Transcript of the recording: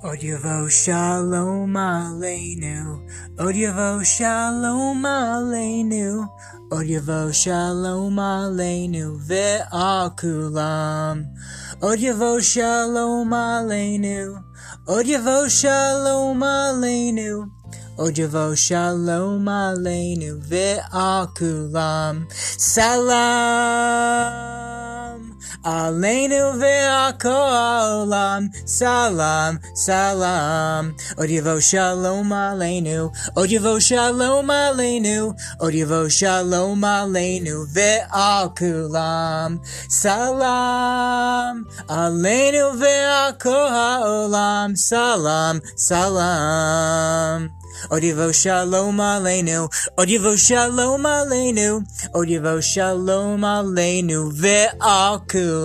Od Yavo Shalom Aleinu. Od Yavo Shalom Aleinu. Od Yavo Shalom Aleinu ve'akulam. Od Yavo Shalom Aleinu. Od Yavo Shalom Aleinu. Od Yavo Shalom Aleinu ve'akulam. Salam. Aleinu ve'akolam, salam, salam. Od Yavo shalom aleinu, Od Yavo shalom aleinu, Od Yavo shalom aleinu ve'akulam, salam. Aleinu ve'akolam, salam, salam. Od shalom aleinu, Od shalom aleinu, Od shalom aleinu ve'akulam.